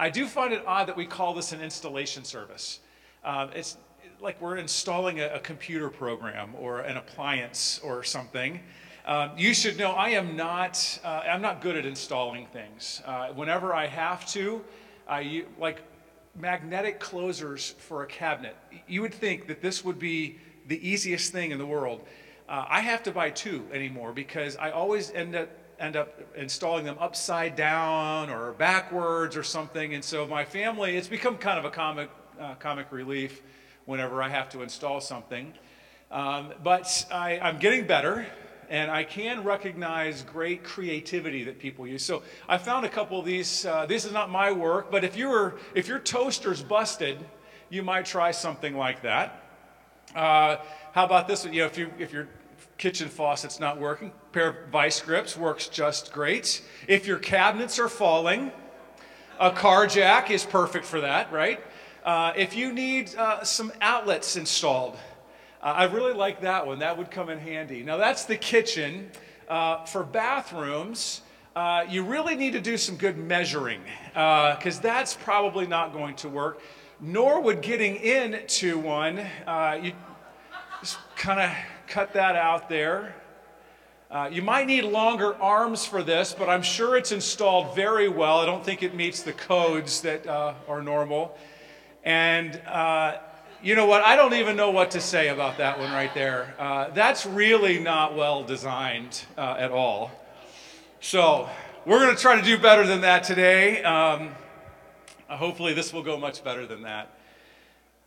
I do find it odd that we call this an installation service. Uh, it's like we're installing a, a, computer program or an appliance or something. Um, you should know I am not, uh, I'm not good at installing things. Uh, whenever I have to, I like magnetic closers for a cabinet. You would think that this would be the easiest thing in the world. Uh, I have to buy two anymore because I always end up end up installing them upside down or backwards or something. And so my family, it's become kind of a comic uh, comic relief whenever I have to install something. Um, but I, I'm getting better and I can recognize great creativity that people use. So I found a couple of these. Uh, this is not my work, but if your if your toaster's busted, you might try something like that. Uh, how about this? one? You know, if you if your kitchen faucet's not working, pair of vice grips works just great. If your cabinets are falling, a car jack is perfect for that, right? Uh, if you need uh, some outlets installed, uh, I really like that one. That would come in handy. Now, that's the kitchen. Uh, for bathrooms, uh, you really need to do some good measuring because uh, that's probably not going to work. Nor would getting into one, you just kind of cut that out there. Uh, you might need longer arms for this, but I'm sure it's installed very well. I don't think it meets the codes that uh, are normal. And uh, you know what? I don't even know what to say about that one right there. Uh, that's really not well designed uh, at all. So we're going to try to do better than that today. Um, hopefully, this will go much better than that.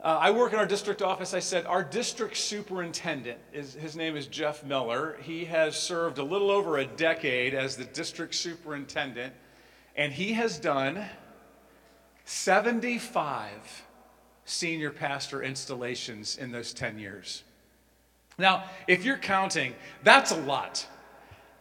Uh, I work in our district office. I said our district superintendent, is, his name is Jeff Miller. He has served a little over a decade as the district superintendent, and he has done 75 senior pastor installations in those 10 years. Now, if you're counting, that's a lot.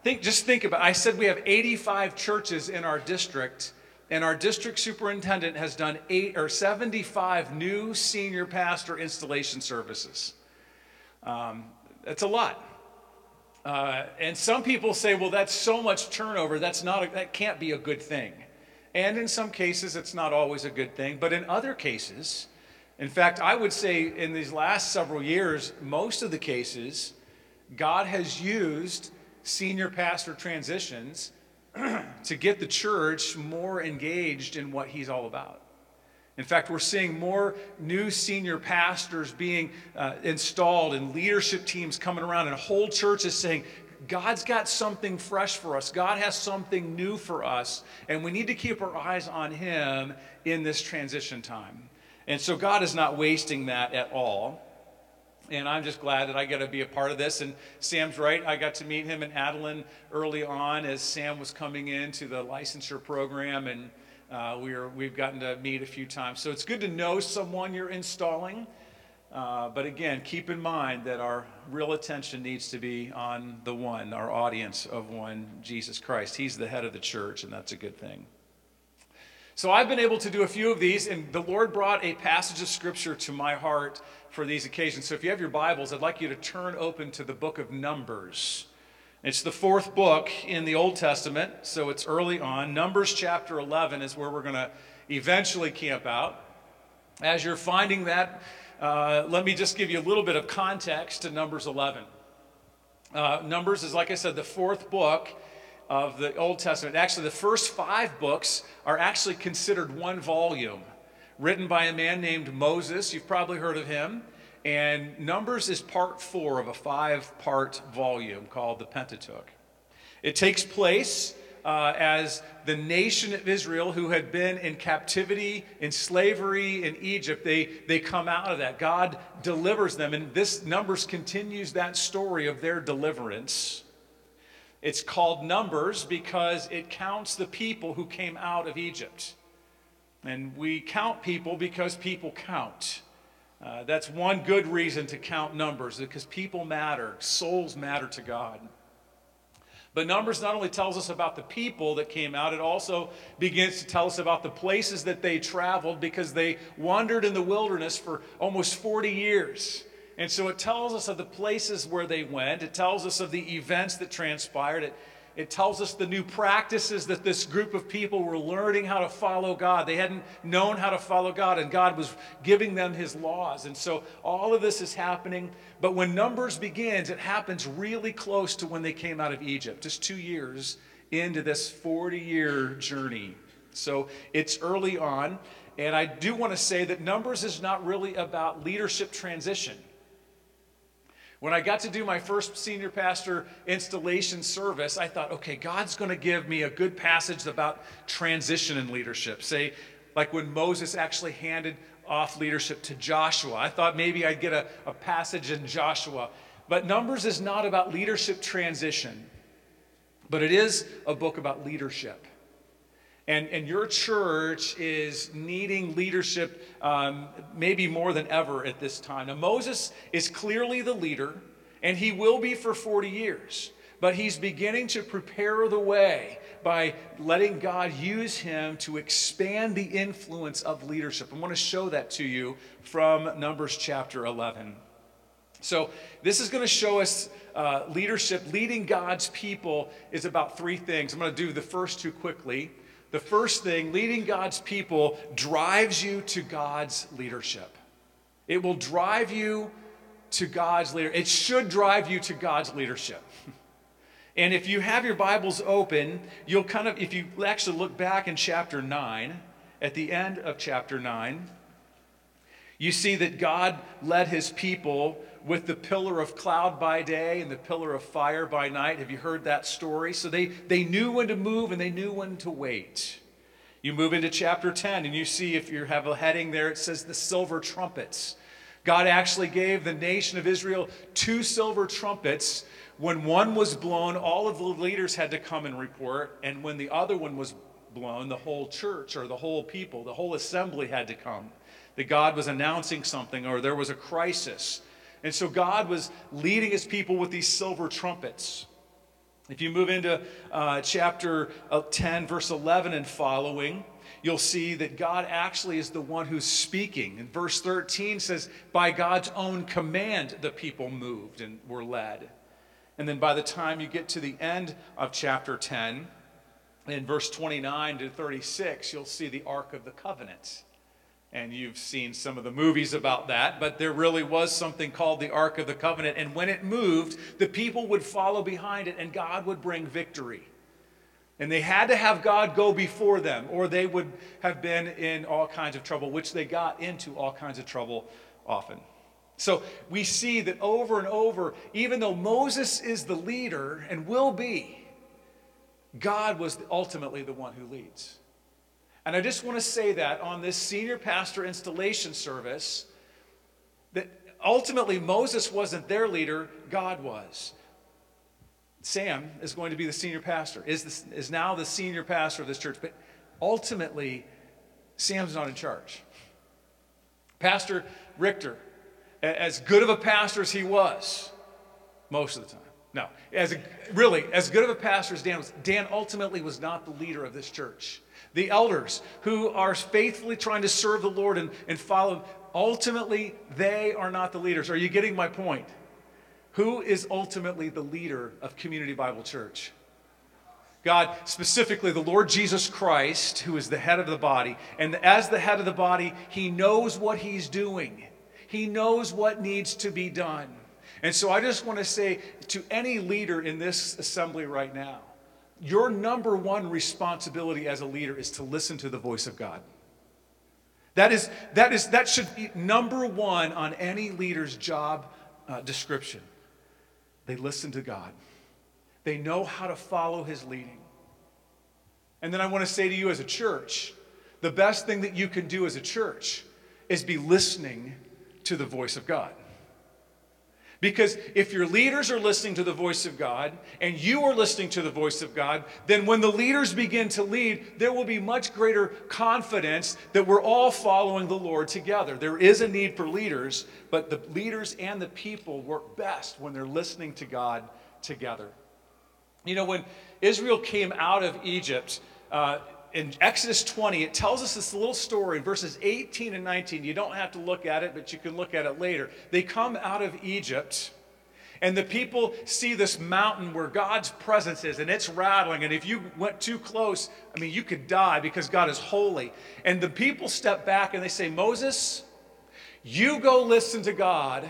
Think, just think about I said we have 85 churches in our district and our district superintendent has done eight or 75 new senior pastor installation services. Um, that's a lot. Uh, and some people say, well, that's so much turnover, that's not a, that can't be a good thing. And in some cases, it's not always a good thing. But in other cases, in fact, I would say in these last several years, most of the cases, God has used senior pastor transitions to get the church more engaged in what he's all about. In fact, we're seeing more new senior pastors being uh, installed and leadership teams coming around, and whole churches saying, God's got something fresh for us. God has something new for us, and we need to keep our eyes on Him in this transition time. And so God is not wasting that at all and I'm just glad that I get to be a part of this. And Sam's right. I got to meet him and Adeline early on as Sam was coming into the licensure program, and uh, we are, we've gotten to meet a few times. So it's good to know someone you're installing. Uh, but again, keep in mind that our real attention needs to be on the one, our audience of one, Jesus Christ. He's the head of the church, and that's a good thing. So I've been able to do a few of these, and the Lord brought a passage of scripture to my heart for these occasions. So if you have your Bibles, I'd like you to turn open to the book of Numbers. It's the fourth book in the Old Testament, so it's early on. Numbers chapter 11 is where we're going to eventually camp out. As you're finding that, uh, let me just give you a little bit of context to Numbers 11. Uh, Numbers is, like I said, the fourth book of the Old Testament. Actually, the first five books are actually considered one volume, written by a man named Moses. You've probably heard of him. And Numbers is part four of a five part volume called the Pentateuch. It takes place uh, as the nation of Israel, who had been in captivity, in slavery in Egypt, they, they come out of that. God delivers them. And this Numbers continues that story of their deliverance it's called Numbers because it counts the people who came out of Egypt. And we count people because people count. Uh, that's one good reason to count numbers because people matter, souls matter to God. But Numbers not only tells us about the people that came out, it also begins to tell us about the places that they traveled because they wandered in the wilderness for almost 40 years. And so it tells us of the places where they went. It tells us of the events that transpired. It it tells us the new practices that this group of people were learning how to follow God. They hadn't known how to follow God, and God was giving them his laws. And so all of this is happening. But when Numbers begins, it happens really close to when they came out of Egypt, just two years into this 40 year journey. So it's early on. And I do want to say that Numbers is not really about leadership transition. When I got to do my first senior pastor installation service, I thought, okay, God's going to give me a good passage about transition in leadership. Say, like when Moses actually handed off leadership to Joshua. I thought maybe I'd get a, a passage in Joshua. But Numbers is not about leadership transition, but it is a book about leadership. And, and your church is needing leadership um, maybe more than ever at this time. Now, Moses is clearly the leader, and he will be for 40 years. But he's beginning to prepare the way by letting God use him to expand the influence of leadership. I want to show that to you from Numbers chapter 11. So, this is going to show us uh, leadership. Leading God's people is about three things. I'm going to do the first two quickly. The first thing, leading God's people drives you to God's leadership. It will drive you to God's leader. It should drive you to God's leadership. And if you have your Bibles open, you'll kind of, if you actually look back in chapter 9, at the end of chapter 9, you see that God led his people with the pillar of cloud by day and the pillar of fire by night. Have you heard that story? So they, they knew when to move and they knew when to wait. You move into chapter 10 and you see, if you have a heading there, it says the silver trumpets. God actually gave the nation of Israel two silver trumpets when one was blown, all of the leaders had to come and report. And when the other one was blown, the whole church or the whole people, the whole assembly had to come. That God was announcing something or there was a crisis. And so God was leading his people with these silver trumpets. If you move into uh, chapter uh, 10, verse 11 and following, you'll see that God actually is the one who's speaking. And verse 13 says, By God's own command, the people moved and were led. And then by the time you get to the end of chapter 10, in verse 29 to 36, you'll see the Ark of the Covenant. And you've seen some of the movies about that, but there really was something called the Ark of the Covenant. And when it moved, the people would follow behind it, and God would bring victory. And they had to have God go before them, or they would have been in all kinds of trouble, which they got into all kinds of trouble often. So we see that over and over, even though Moses is the leader and will be, God was ultimately the one who leads. And I just want to say that on this senior pastor installation service, that ultimately Moses wasn't their leader, God was. Sam is going to be the senior pastor, is, is now the senior pastor of this church, but ultimately, Sam's not in charge. Pastor Richter as good of a pastor as he was, most of the time. No, as a, really, as good of a pastor as Dan was, Dan ultimately was not the leader of this church. The elders who are faithfully trying to serve the Lord and, and follow, ultimately, they are not the leaders. Are you getting my point? Who is ultimately the leader of Community Bible Church? God, specifically the Lord Jesus Christ, who is the head of the body. And as the head of the body, he knows what he's doing. He knows what needs to be done. And so I just want to say to any leader in this assembly right now, your number one responsibility as a leader is to listen to the voice of God. That is that is that should be number one on any leader's job uh, description. They listen to God. They know how to follow his leading. And then I want to say to you as a church, the best thing that you can do as a church is be listening to the voice of God. Because if your leaders are listening to the voice of God and you are listening to the voice of God, then when the leaders begin to lead, there will be much greater confidence that we're all following the Lord together. There is a need for leaders, but the leaders and the people work best when they're listening to God together. You know, when Israel came out of Egypt, uh, in Exodus 20, it tells us this little story in verses 18 and 19. You don't have to look at it, but you can look at it later. They come out of Egypt, And the people see this mountain where God's presence is, and it's rattling. And if you went too close, I mean, you could die because God is holy. And the people step back and they say, Moses, you go listen to God,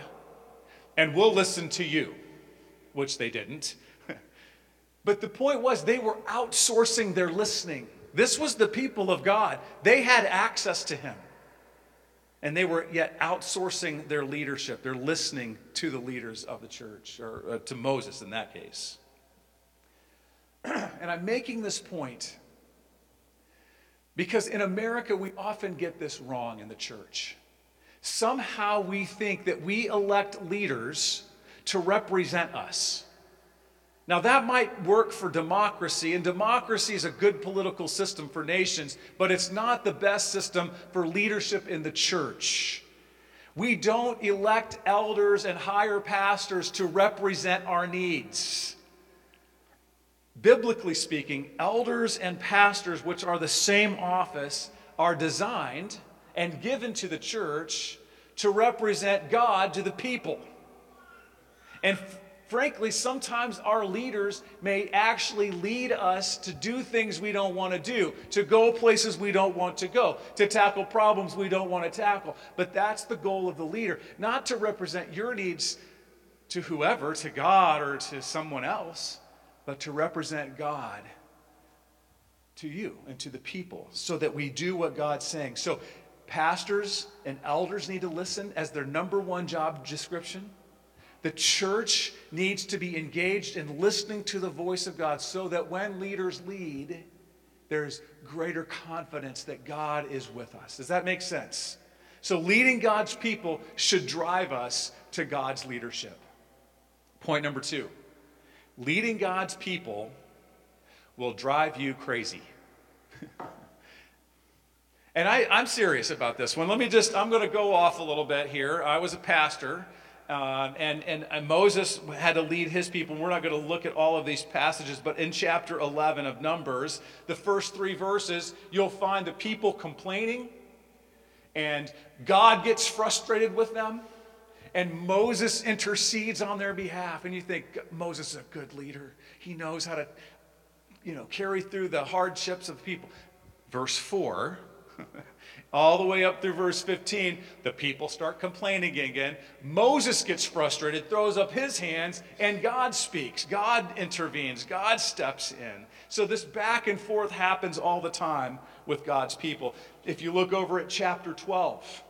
and we'll listen to you, which they didn't. but the point was, they were outsourcing their listening. This was the people of God, they had access to Him. And they were yet outsourcing their leadership. They're listening to the leaders of the church, or uh, to Moses in that case. and I'm making this point because in America, we often get this wrong in the church. Somehow we think that we elect leaders to represent us. Now, that might work for democracy, and democracy is a good political system for nations, but it's not the best system for leadership in the church. We don't elect elders and hire pastors to represent our needs. Biblically speaking, elders and pastors, which are the same office, are designed and given to the church to represent God to the people. And frankly, sometimes our leaders may actually lead us to do things we don't want to do, to go places we don't want to go, to tackle problems we don't want to tackle. But that's the goal of the leader, not to represent your needs to whoever, to God or to someone else, but to represent God to you and to the people so that we do what God's saying. So, pastors and elders need to listen as their number one job description the church needs to be engaged in listening to the voice of God so that when leaders lead, there's greater confidence that God is with us. Does that make sense? So, leading God's people should drive us to God's leadership. Point number two leading God's people will drive you crazy. and I, am serious about this one. Let me just, I'm going to go off a little bit here. I was a pastor uh, and, and, and, Moses had to lead his people. We're not going to look at all of these passages, but in chapter 11 of Numbers, the first three verses, you'll find the people complaining, and God gets frustrated with them, and Moses intercedes on their behalf. And you think, Moses is a good leader. He knows how to, you know, carry through the hardships of people. Verse 4 all the way up through verse 15, the people start complaining again. Moses gets frustrated, throws up his hands, and God speaks. God intervenes. God steps in. So this back and forth happens all the time with God's people. If you look over at chapter 12,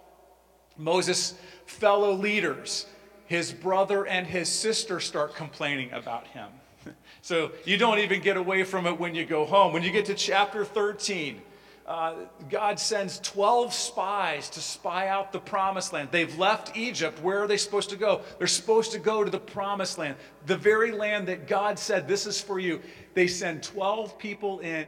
Moses' fellow leaders, his brother and his sister start complaining about him. So you don't even get away from it when you go home. When you get to chapter 13, uh, God sends 12 spies to spy out the promised land. They've left Egypt. Where are they supposed to go? They're supposed to go to the promised land, the very land that God said, This is for you. They send 12 people in.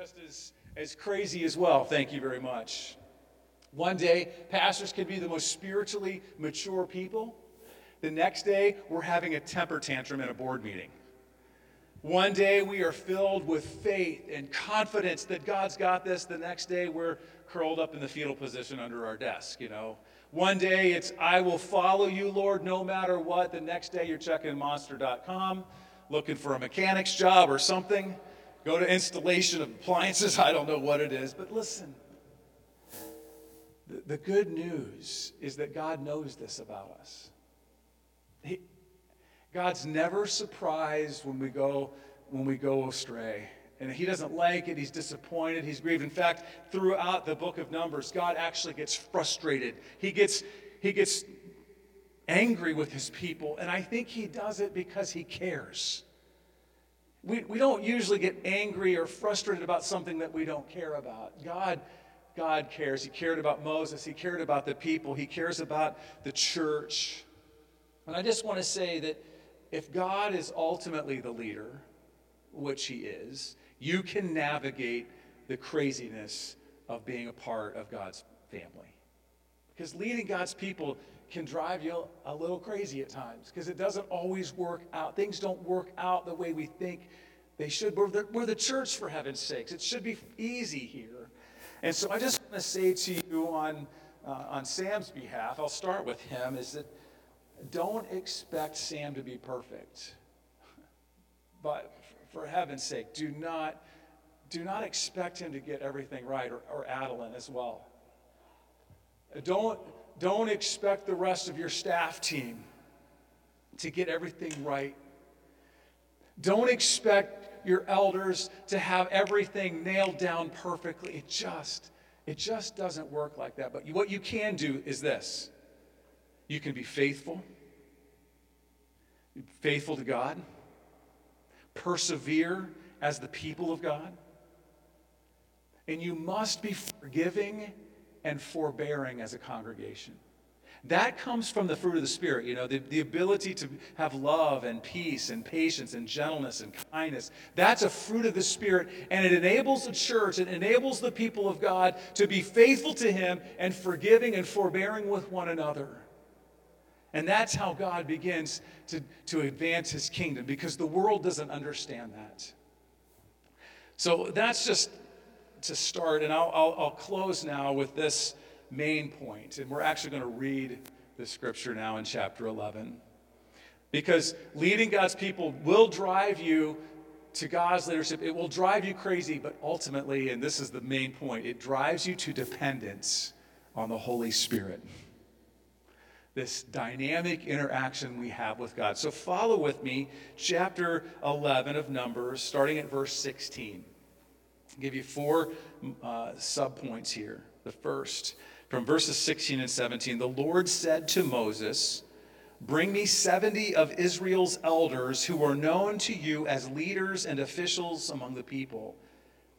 Just as, as crazy as well. Thank you very much. One day, pastors can be the most spiritually mature people. The next day, we're having a temper tantrum in a board meeting. One day, we are filled with faith and confidence that God's got this. The next day, we're curled up in the fetal position under our desk, you know. One day, it's, I will follow you, Lord, no matter what. The next day, you're checking monster.com, looking for a mechanic's job or something. Go to installation of appliances. I don't know what it is. But listen, the, the good news is that God knows this about us. He, God's never surprised when we go when we go astray. And he doesn't like it. He's disappointed. He's grieved. In fact, throughout the book of Numbers, God actually gets frustrated. He gets, he gets angry with his people. And I think he does it because he cares. We, we don't usually get angry or frustrated about something that we don't care about. God, God cares. He cared about Moses. He cared about the people. He cares about the church. And I just want to say that if God is ultimately the leader, which he is, you can navigate the craziness of being a part of God's family. Because leading God's people can drive you a little crazy at times because it doesn't always work out. Things don't work out the way we think they should. We're the, we're the church, for heaven's sakes. It should be easy here. And so I just want to say to you on, uh, on Sam's behalf, I'll start with him, is that don't expect Sam to be perfect. But for heaven's sake, do not, do not expect him to get everything right, or, or Adeline as well. Don't, don't expect the rest of your staff team to get everything right. Don't expect your elders to have everything nailed down perfectly. It just, it just doesn't work like that. But what you can do is this you can be faithful, faithful to God, persevere as the people of God, and you must be forgiving and forbearing as a congregation. That comes from the fruit of the Spirit, you know, the, the ability to have love and peace and patience and gentleness and kindness. That's a fruit of the Spirit, and it enables the church, it enables the people of God to be faithful to Him and forgiving and forbearing with one another. And that's how God begins to, to advance his kingdom because the world doesn't understand that. So that's just to start. And I'll, I'll, I'll close now with this main point. And we're actually going to read the scripture now in chapter 11. Because leading God's people will drive you to God's leadership. It will drive you crazy, but ultimately, and this is the main point, it drives you to dependence on the Holy Spirit this dynamic interaction we have with God. So follow with me, chapter 11 of Numbers, starting at verse 16. I'll give you four uh, subpoints here. The first, from verses 16 and 17, the Lord said to Moses, Bring me 70 of Israel's elders who are known to you as leaders and officials among the people.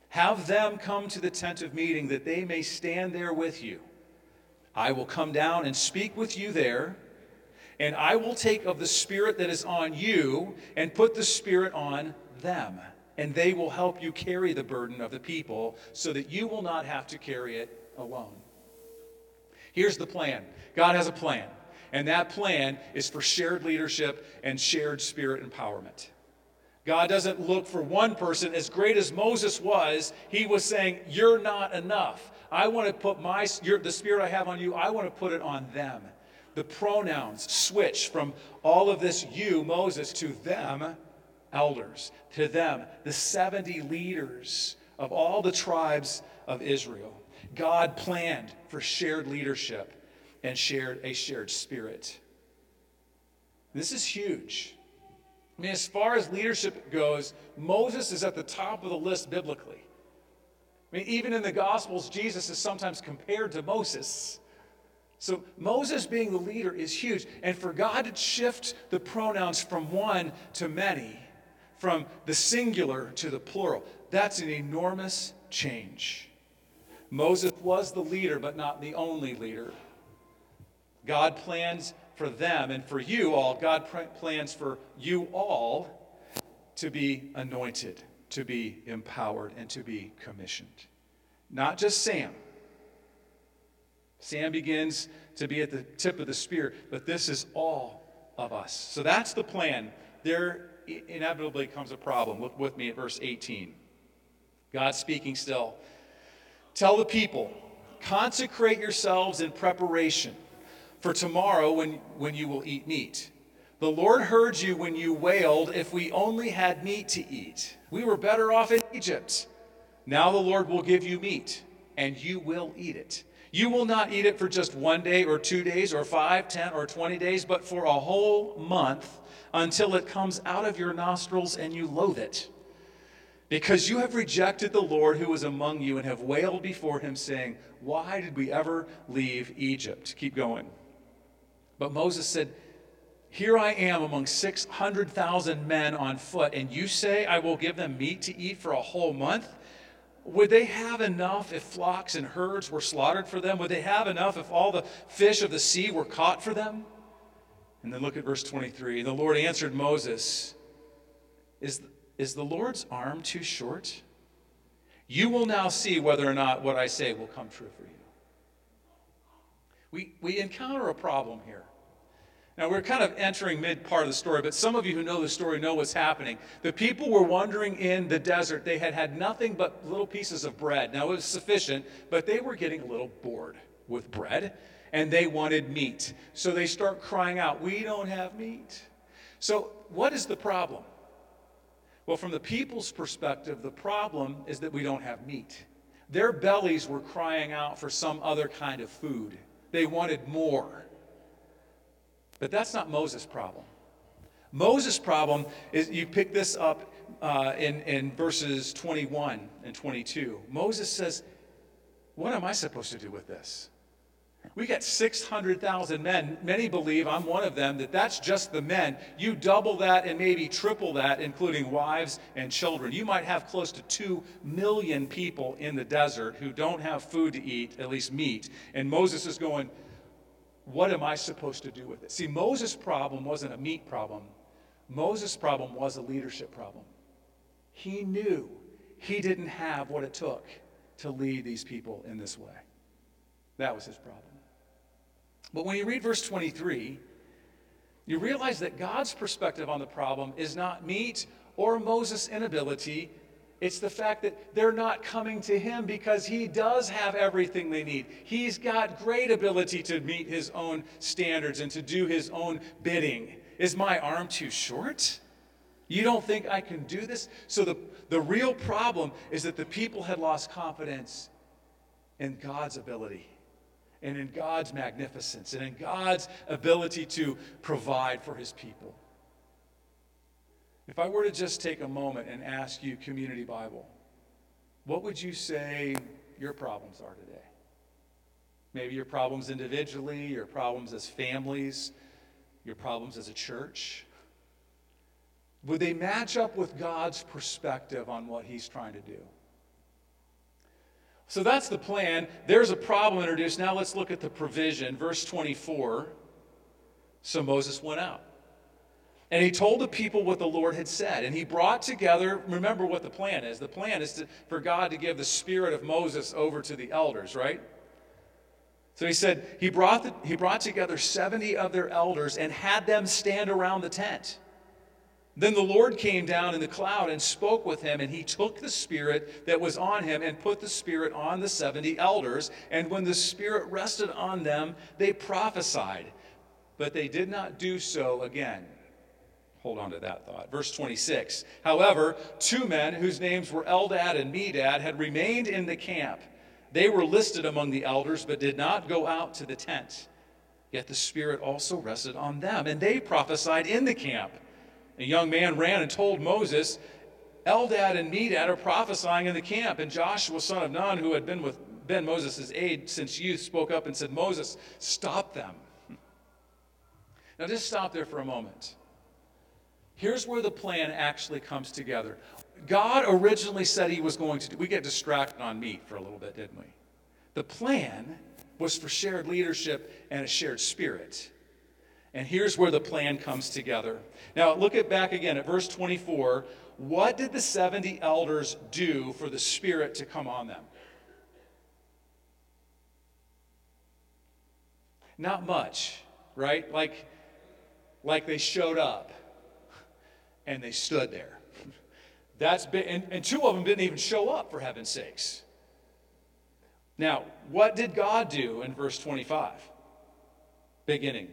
Have them come to the tent of meeting that they may stand there with you. I will come down and speak with you there, and I will take of the Spirit that is on you and put the Spirit on them. And they will help you carry the burden of the people so that you will not have to carry it alone. Here's the plan God has a plan, and that plan is for shared leadership and shared spirit empowerment. God doesn't look for one person. As great as Moses was, he was saying, You're not enough. I want to put my, your, the spirit I have on you, I want to put it on them. The pronouns switch from all of this you, Moses, to them, elders, to them, the 70 leaders of all the tribes of Israel. God planned for shared leadership and shared a shared spirit. This is huge. I mean, as far as leadership goes, Moses is at the top of the list biblically. I mean, even in the Gospels, Jesus is sometimes compared to Moses. So Moses being the leader is huge. And for God to shift the pronouns from one to many, from the singular to the plural, that's an enormous change. Moses was the leader, but not the only leader. God plans for them and for you all, God plans for you all to be anointed to be empowered and to be commissioned. Not just Sam. Sam begins to be at the tip of the spear, but this is all of us. So that's the plan. There inevitably comes a problem. Look with me at verse 18. God speaking still. Tell the people, consecrate yourselves in preparation for tomorrow when, when you will eat meat. The Lord heard you when you wailed, If we only had meat to eat. We were better off in Egypt. Now the Lord will give you meat, and you will eat it. You will not eat it for just one day or two days or five, ten, or twenty days, but for a whole month until it comes out of your nostrils and you loathe it. Because you have rejected the Lord who is among you and have wailed before him, saying, Why did we ever leave Egypt? Keep going. But Moses said, Here I am among 600,000 men on foot, and you say I will give them meat to eat for a whole month? Would they have enough if flocks and herds were slaughtered for them? Would they have enough if all the fish of the sea were caught for them? And then look at verse 23. And the Lord answered Moses, Is, is the Lord's arm too short? You will now see whether or not what I say will come true for you. We, we encounter a problem here. Now, we're kind of entering mid part of the story, but some of you who know the story know what's happening. The people were wandering in the desert. They had had nothing but little pieces of bread. Now, it was sufficient, but they were getting a little bored with bread, and they wanted meat. So they start crying out, We don't have meat. So, what is the problem? Well, from the people's perspective, the problem is that we don't have meat. Their bellies were crying out for some other kind of food, they wanted more. But that's not Moses' problem. Moses' problem is you pick this up uh, in, in verses 21 and 22. Moses says, What am I supposed to do with this? We got 600,000 men. Many believe, I'm one of them, that that's just the men. You double that and maybe triple that, including wives and children. You might have close to 2 million people in the desert who don't have food to eat, at least meat. And Moses is going, what am I supposed to do with it? See, Moses' problem wasn't a meat problem. Moses' problem was a leadership problem. He knew he didn't have what it took to lead these people in this way. That was his problem. But when you read verse 23, you realize that God's perspective on the problem is not meat or Moses' inability it's the fact that they're not coming to him because he does have everything they need. He's got great ability to meet his own standards and to do his own bidding. Is my arm too short? You don't think I can do this? So the, the real problem is that the people had lost confidence in God's ability and in God's magnificence and in God's ability to provide for his people. If I were to just take a moment and ask you, Community Bible, what would you say your problems are today? Maybe your problems individually, your problems as families, your problems as a church. Would they match up with God's perspective on what He's trying to do? So that's the plan. There's a problem introduced. Now let's look at the provision. Verse 24. So Moses went out. And he told the people what the Lord had said. And he brought together, remember what the plan is. The plan is to, for God to give the spirit of Moses over to the elders, right? So he said, he brought, the, he brought together 70 of their elders and had them stand around the tent. Then the Lord came down in the cloud and spoke with him, and he took the spirit that was on him and put the spirit on the 70 elders. And when the spirit rested on them, they prophesied. But they did not do so again. Hold on to that thought. Verse 26. However, two men whose names were Eldad and Medad had remained in the camp. They were listed among the elders, but did not go out to the tent. Yet the Spirit also rested on them, and they prophesied in the camp. A young man ran and told Moses, Eldad and Medad are prophesying in the camp. And Joshua, son of Nun, who had been with been Moses' aide since youth, spoke up and said, Moses, stop them. Now just stop there for a moment. Here's where the plan actually comes together. God originally said he was going to do, we get distracted on meat for a little bit, didn't we? The plan was for shared leadership and a shared spirit. And here's where the plan comes together. Now, look at back again at verse 24. What did the 70 elders do for the Spirit to come on them? Not much, right? Like, like they showed up and they stood there. That's been, and, and two of them didn't even show up, for heaven's sakes. Now, what did God do in verse 25? Beginning.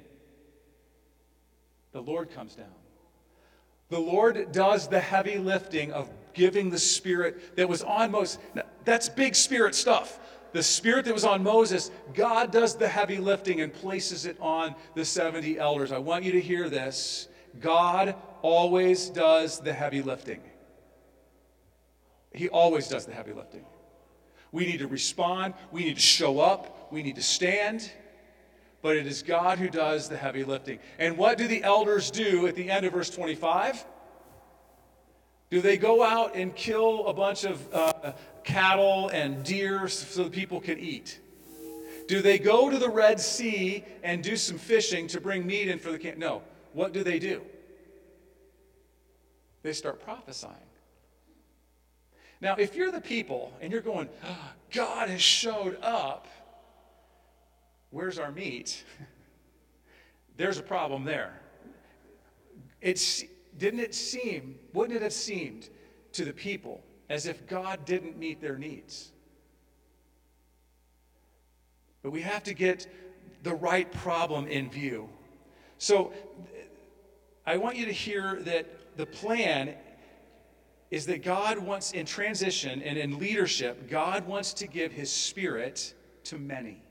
The Lord comes down. The Lord does the heavy lifting of giving the Spirit that was on Moses. That's big Spirit stuff. The Spirit that was on Moses, God does the heavy lifting and places it on the 70 elders. I want you to hear this. God always does the heavy lifting. He always does the heavy lifting. We need to respond, we need to show up, we need to stand, but it is God who does the heavy lifting. And what do the elders do at the end of verse 25? Do they go out and kill a bunch of uh, cattle and deer so the people can eat? Do they go to the Red Sea and do some fishing to bring meat in for the camp? No. What do they do? They start prophesying. Now, if you're the people and you're going, oh, God has showed up, where's our meat? There's a problem there. It's, didn't it seem, wouldn't it have seemed to the people as if God didn't meet their needs? But we have to get the right problem in view. So I want you to hear that the plan is that God wants, in transition and in leadership, God wants to give his spirit to many.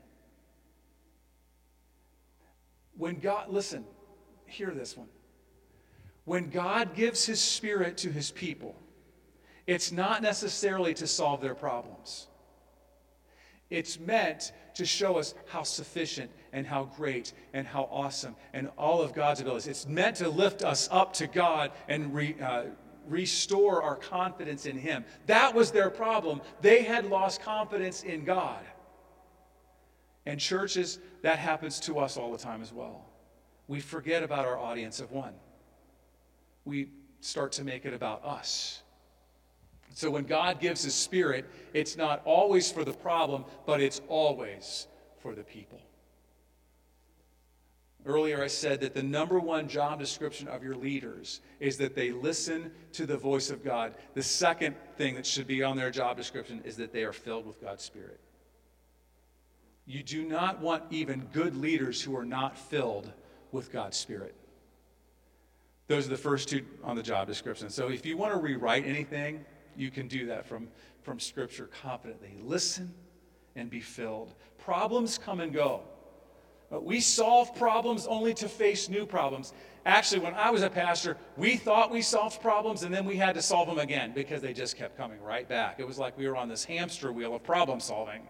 When God, listen, hear this one. When God gives his spirit to his people, it's not necessarily to solve their problems. It's meant to show us how sufficient and how great and how awesome and all of God's abilities. It's meant to lift us up to God and re, uh, restore our confidence in Him. That was their problem. They had lost confidence in God. And churches, that happens to us all the time as well. We forget about our audience of one, we start to make it about us. So when God gives His Spirit, it's not always for the problem, but it's always for the people. Earlier, I said that the number one job description of your leaders is that they listen to the voice of God. The second thing that should be on their job description is that they are filled with God's Spirit. You do not want even good leaders who are not filled with God's Spirit. Those are the first two on the job description. So if you want to rewrite anything, you can do that from, from Scripture confidently. Listen and be filled. Problems come and go. But we solve problems only to face new problems. Actually, when I was a pastor, we thought we solved problems and then we had to solve them again because they just kept coming right back. It was like we were on this hamster wheel of problem solving.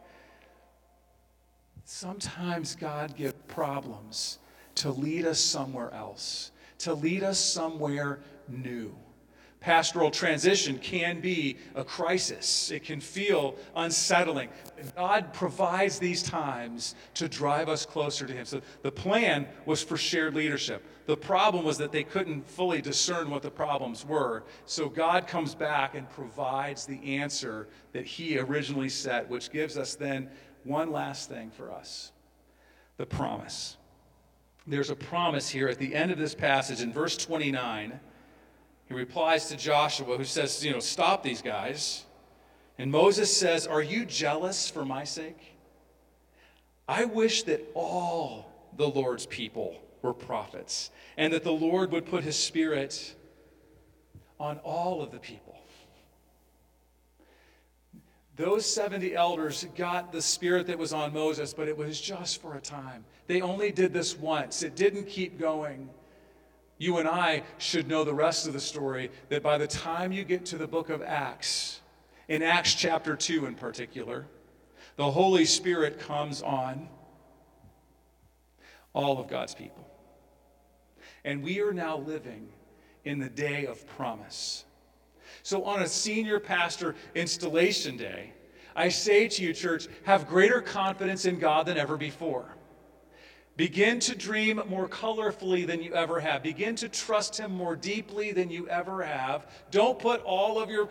Sometimes God gives problems to lead us somewhere else, to lead us somewhere new pastoral transition can be a crisis. It can feel unsettling. God provides these times to drive us closer to Him. So the plan was for shared leadership. The problem was that they couldn't fully discern what the problems were. So God comes back and provides the answer that He originally set, which gives us then one last thing for us the promise. There's a promise here at the end of this passage in verse 29 he replies to Joshua, who says, You know, stop these guys. And Moses says, Are you jealous for my sake? I wish that all the Lord's people were prophets, and that the Lord would put his spirit on all of the people. Those 70 elders got the spirit that was on Moses, but it was just for a time. They only did this once, it didn't keep going. You and I should know the rest of the story that by the time you get to the book of Acts, in Acts chapter 2 in particular, the Holy Spirit comes on all of God's people. And we are now living in the day of promise. So, on a senior pastor installation day, I say to you, church, have greater confidence in God than ever before. Begin to dream more colorfully than you ever have. Begin to trust Him more deeply than you ever have. Don't put all of your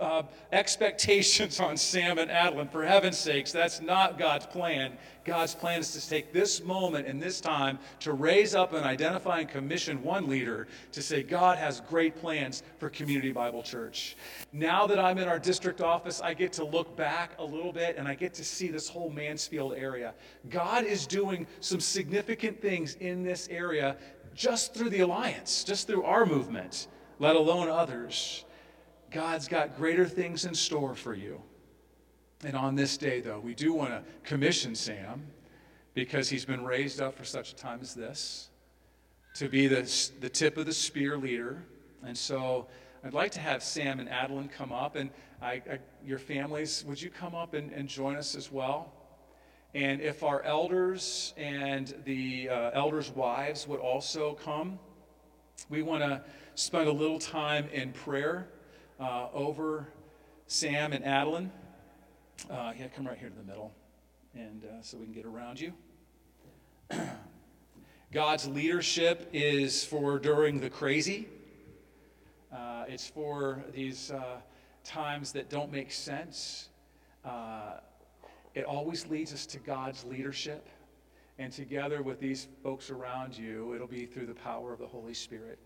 uh, expectations on Sam and Adeline. For heaven's sakes, that's not God's plan. God's plan is to take this moment and this time to raise up and identify and commission one leader to say, God has great plans for Community Bible Church. Now that I'm in our district office, I get to look back a little bit and I get to see this whole Mansfield area. God is doing some significant things in this area just through the alliance, just through our movement, let alone others. God's got greater things in store for you. And on this day, though, we do want to commission Sam because he's been raised up for such a time as this to be the, the tip of the spear leader. And so I'd like to have Sam and Adeline come up. And I, I, your families, would you come up and, and, join us as well? And if our elders and the uh, elders' wives would also come, we want to spend a little time in prayer uh, over Sam and Adeline. Uh, yeah, come right here to the middle, and uh, so we can get around you. God's leadership is for during the crazy. Uh, it's for these uh, times that don't make sense. Uh, it always leads us to God's leadership. And together with these folks around you, it'll be through the power of the Holy Spirit.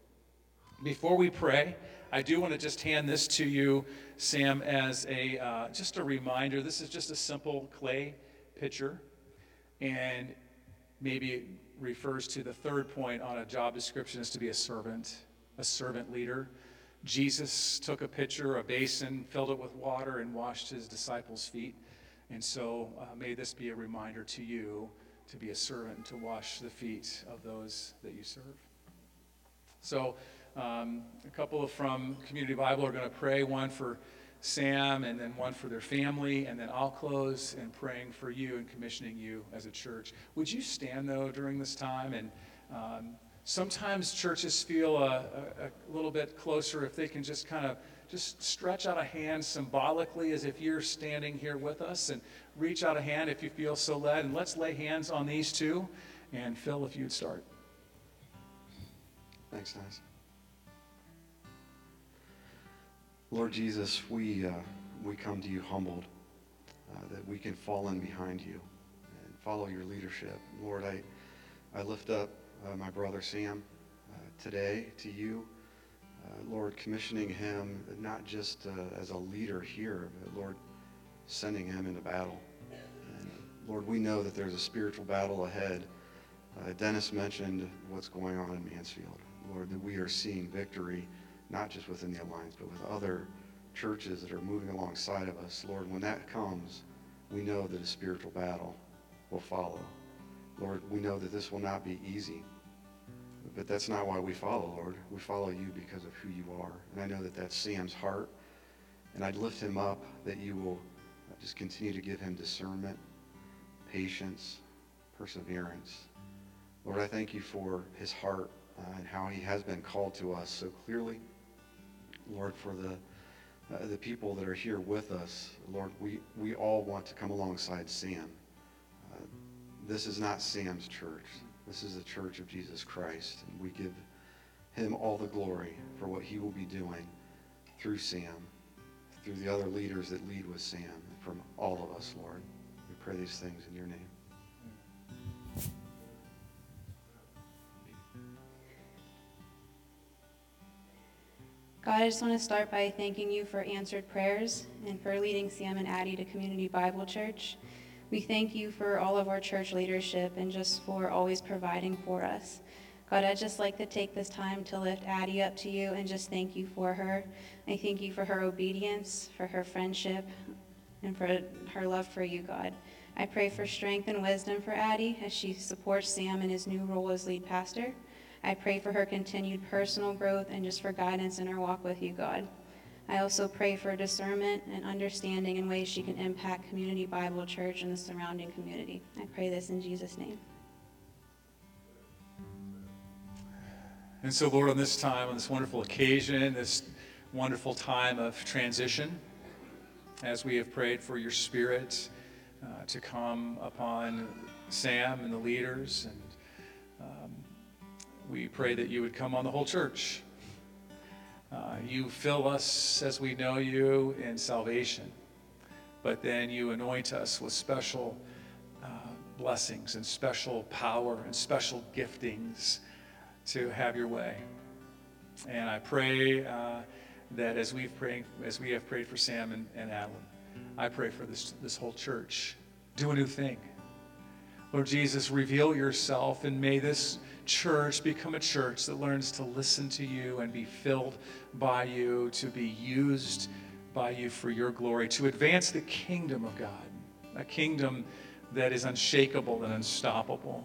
Before we pray, I do want to just hand this to you, Sam, as a uh, just a reminder. This is just a simple clay pitcher, and maybe it refers to the third point on a job description is to be a servant, a servant leader. Jesus took a pitcher, a basin, filled it with water, and washed his disciples' feet. And so uh, may this be a reminder to you to be a servant, to wash the feet of those that you serve. So, um, a couple from Community Bible are going to pray, one for Sam and then one for their family, and then I'll close in praying for you and commissioning you as a church. Would you stand, though, during this time? And um, sometimes churches feel a, a, a little bit closer if they can just kind of just stretch out a hand symbolically as if you're standing here with us and reach out a hand if you feel so led. And let's lay hands on these two. And Phil, if you'd start. Thanks, guys. Lord Jesus, we, uh, we come to you humbled uh, that we can fall in behind you and follow your leadership. Lord, I, I lift up uh, my brother Sam uh, today to you. Uh, Lord, commissioning him not just uh, as a leader here, but Lord, sending him into battle. And Lord, we know that there's a spiritual battle ahead. Dennis mentioned what's going on in Mansfield. Lord, that we are seeing victory not just within the Alliance, but with other churches that are moving alongside of us. Lord, when that comes, we know that a spiritual battle will follow. Lord, we know that this will not be easy. But that's not why we follow, Lord. We follow you because of who you are. And I know that that's Sam's heart. And I'd lift him up that you will just continue to give him discernment, patience, perseverance. Lord, I thank you for his heart uh, and how he has been called to us so clearly. Lord, for the, uh, the people that are here with us. Lord, we, we all want to come alongside Sam. Uh, this is not Sam's church. This is the church of Jesus Christ. And we give him all the glory for what he will be doing through Sam, through the other leaders that lead with Sam, from all of us, Lord. We pray these things in your name. God, I just want to start by thanking you for answered prayers and for leading Sam and Addie to Community Bible Church. We thank you for all of our church leadership and just for always providing for us. God, I'd just like to take this time to lift Addie up to you and just thank you for her. I thank you for her obedience, for her friendship, and for her love for you, God. I pray for strength and wisdom for Addie as she supports Sam in his new role as lead pastor. I pray for her continued personal growth and just for guidance in her walk with you, God. I also pray for discernment and understanding in ways she can impact Community Bible Church and the surrounding community. I pray this in Jesus' name. And so, Lord, on this time, on this wonderful occasion, this wonderful time of transition, as we have prayed for your spirit uh, to come upon Sam and the leaders and we pray that you would come on the whole church. Uh, you fill us as we know you in salvation, but then you anoint us with special uh, blessings and special power and special giftings to have your way. And I pray uh, that as we've prayed, as we have prayed for Sam and, and I pray for this, this whole church. Do a new thing. Lord Jesus, reveal yourself and may this church become a church that learns to listen to you and be filled by you, to be used by you for your glory, to advance the kingdom of God, a kingdom that is unshakable and unstoppable,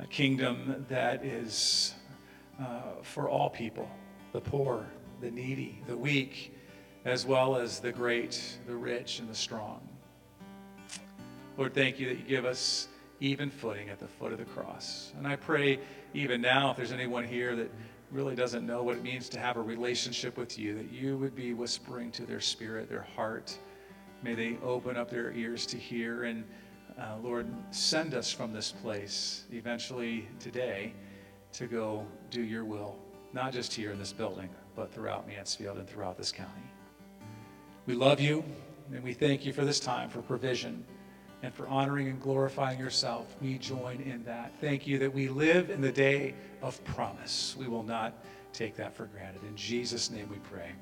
a kingdom that is uh, for all people the poor, the needy, the weak, as well as the great, the rich, and the strong. Lord, thank you that you give us even footing at the foot of the cross. And I pray even now, if there's anyone here that really doesn't know what it means to have a relationship with you, that you would be whispering to their spirit, their heart. May they open up their ears to hear. And uh, Lord, send us from this place eventually today to go do your will, not just here in this building, but throughout Mansfield and throughout this county. We love you, and we thank you for this time, for provision and for honoring and glorifying yourself. We join in that. Thank you that we live in the day of promise. We will not take that for granted. In Jesus' name we pray.